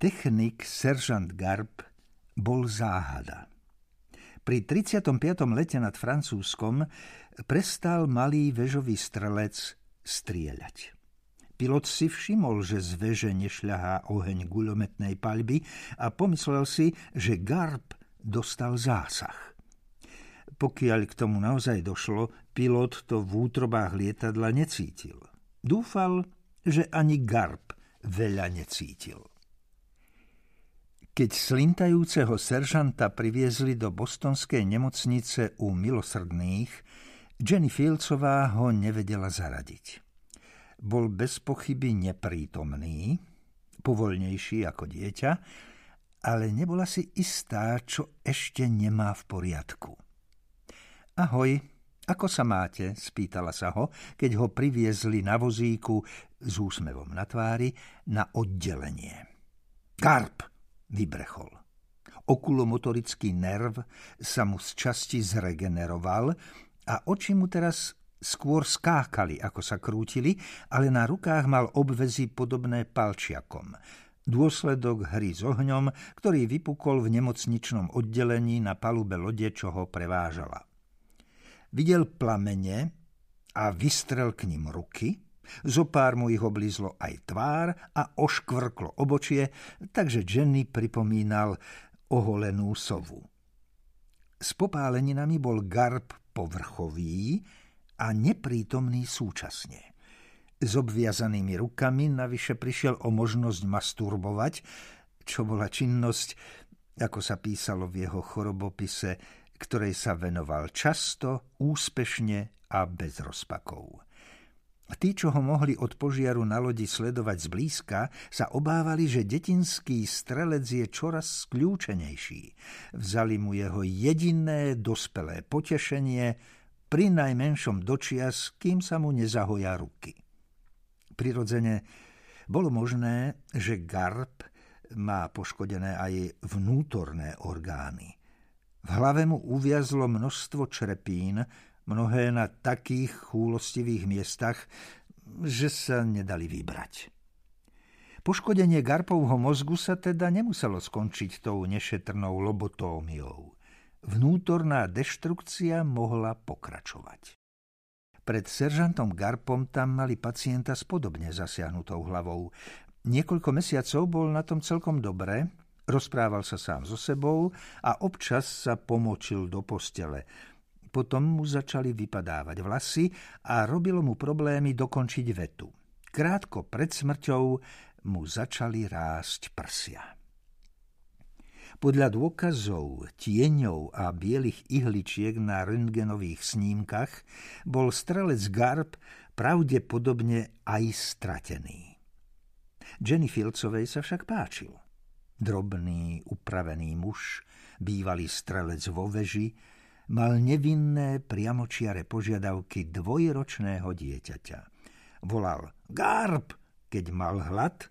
Technik seržant Garb bol záhada. Pri 35. lete nad Francúzskom prestal malý vežový strelec strieľať. Pilot si všimol, že z veže nešľahá oheň guľometnej paľby a pomyslel si, že Garb dostal zásah. Pokiaľ k tomu naozaj došlo, pilot to v útrobách lietadla necítil. Dúfal, že ani Garb veľa necítil. Keď slintajúceho seržanta priviezli do bostonskej nemocnice u milosrdných, Jenny Fieldsová ho nevedela zaradiť. Bol bez pochyby neprítomný, povoľnejší ako dieťa, ale nebola si istá, čo ešte nemá v poriadku. Ahoj, ako sa máte? spýtala sa ho, keď ho priviezli na vozíku s úsmevom na tvári na oddelenie. Karp, vybrechol. Okulomotorický nerv sa mu z časti zregeneroval a oči mu teraz skôr skákali, ako sa krútili, ale na rukách mal obvezy podobné palčiakom. Dôsledok hry s ohňom, ktorý vypukol v nemocničnom oddelení na palube lode, čo ho prevážala. Videl plamene a vystrel k ním ruky, Zopár mu ich oblízlo aj tvár a oškvrklo obočie, takže Jenny pripomínal oholenú sovu. S popáleninami bol garb povrchový a neprítomný súčasne. S obviazanými rukami navyše prišiel o možnosť masturbovať, čo bola činnosť, ako sa písalo v jeho chorobopise, ktorej sa venoval často, úspešne a bez rozpakov. Tí, čo ho mohli od požiaru na lodi sledovať zblízka, sa obávali, že detinský strelec je čoraz skľúčenejší. Vzali mu jeho jediné dospelé potešenie, pri najmenšom dočias, kým sa mu nezahoja ruky. Prirodzene bolo možné, že Garb má poškodené aj vnútorné orgány. V hlave mu uviazlo množstvo črepín, mnohé na takých chúlostivých miestach, že sa nedali vybrať. Poškodenie Garpovho mozgu sa teda nemuselo skončiť tou nešetrnou lobotómiou. Vnútorná deštrukcia mohla pokračovať. Pred seržantom Garpom tam mali pacienta s podobne zasiahnutou hlavou. Niekoľko mesiacov bol na tom celkom dobre, rozprával sa sám so sebou a občas sa pomočil do postele – potom mu začali vypadávať vlasy a robilo mu problémy dokončiť vetu. Krátko pred smrťou mu začali rásť prsia. Podľa dôkazov, tieňov a bielých ihličiek na röntgenových snímkach bol strelec Garb pravdepodobne aj stratený. Jenny Filcovej sa však páčil. Drobný, upravený muž, bývalý strelec vo veži, mal nevinné priamočiare požiadavky dvojročného dieťaťa. Volal Garb, keď mal hlad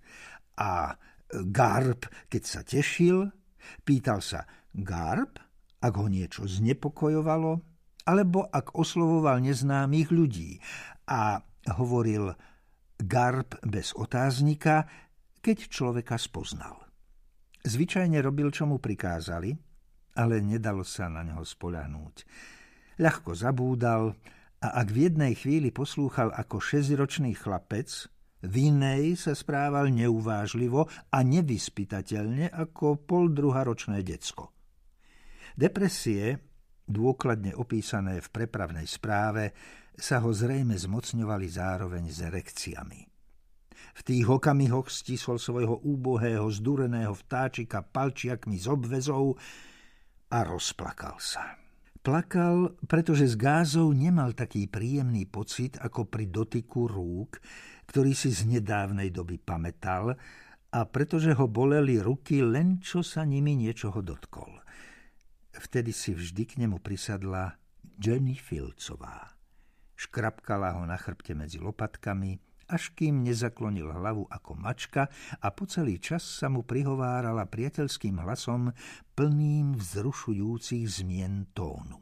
a Garb, keď sa tešil. Pýtal sa Garb, ak ho niečo znepokojovalo, alebo ak oslovoval neznámych ľudí a hovoril Garb bez otáznika, keď človeka spoznal. Zvyčajne robil, čo mu prikázali – ale nedalo sa na neho spoľahnúť. Ľahko zabúdal a ak v jednej chvíli poslúchal ako šesťročný chlapec, v inej sa správal neuvážlivo a nevyspytateľne ako poldruharočné decko. Depresie, dôkladne opísané v prepravnej správe, sa ho zrejme zmocňovali zároveň s erekciami. V tých okamihoch stisol svojho úbohého, zdureného vtáčika palčiakmi z obvezov a rozplakal sa. Plakal, pretože z gázov nemal taký príjemný pocit ako pri dotyku rúk, ktorý si z nedávnej doby pamätal a pretože ho boleli ruky len čo sa nimi niečoho dotkol. Vtedy si vždy k nemu prisadla Jenny Filcová. Škrapkala ho na chrbte medzi lopatkami, až kým nezaklonil hlavu ako mačka a po celý čas sa mu prihovárala priateľským hlasom plným vzrušujúcich zmien tónu.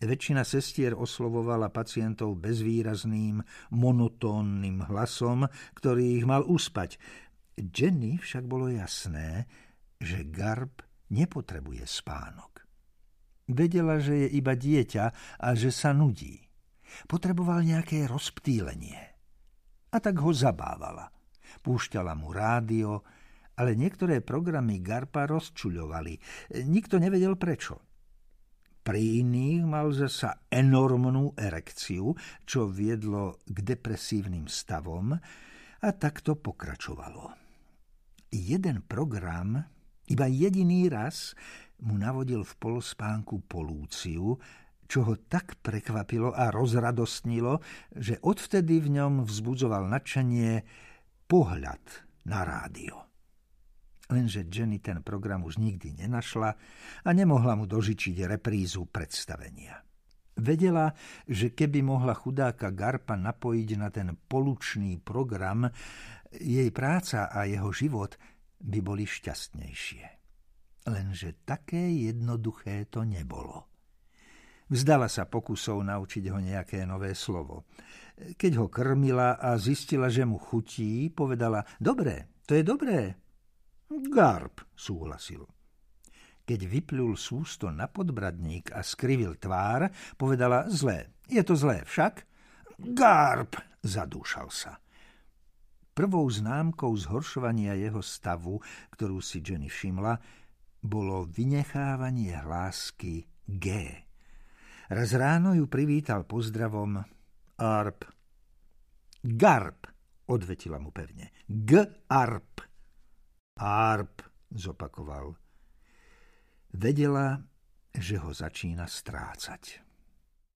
Väčšina sestier oslovovala pacientov bezvýrazným, monotónnym hlasom, ktorý ich mal uspať. Jenny však bolo jasné, že Garb nepotrebuje spánok. Vedela, že je iba dieťa a že sa nudí. Potreboval nejaké rozptýlenie. A tak ho zabávala. Púšťala mu rádio, ale niektoré programy Garpa rozčuľovali. Nikto nevedel prečo. Pri iných mal zasa enormnú erekciu, čo viedlo k depresívnym stavom a takto pokračovalo. Jeden program, iba jediný raz, mu navodil v polospánku polúciu, čo ho tak prekvapilo a rozradostnilo, že odvtedy v ňom vzbudzoval nadšenie pohľad na rádio. Lenže Jenny ten program už nikdy nenašla a nemohla mu dožičiť reprízu predstavenia. Vedela, že keby mohla chudáka Garpa napojiť na ten polučný program, jej práca a jeho život by boli šťastnejšie. Lenže také jednoduché to nebolo. Vzdala sa pokusov naučiť ho nejaké nové slovo. Keď ho krmila a zistila, že mu chutí, povedala, dobre, to je dobré. Garb, súhlasil. Keď vyplul sústo na podbradník a skrivil tvár, povedala, zlé, je to zlé však? Garb, zadúšal sa. Prvou známkou zhoršovania jeho stavu, ktorú si Jenny všimla, bolo vynechávanie hlásky G. Raz ráno ju privítal pozdravom Arp. Garp, odvetila mu pevne. G-arp. Arp, zopakoval. Vedela, že ho začína strácať.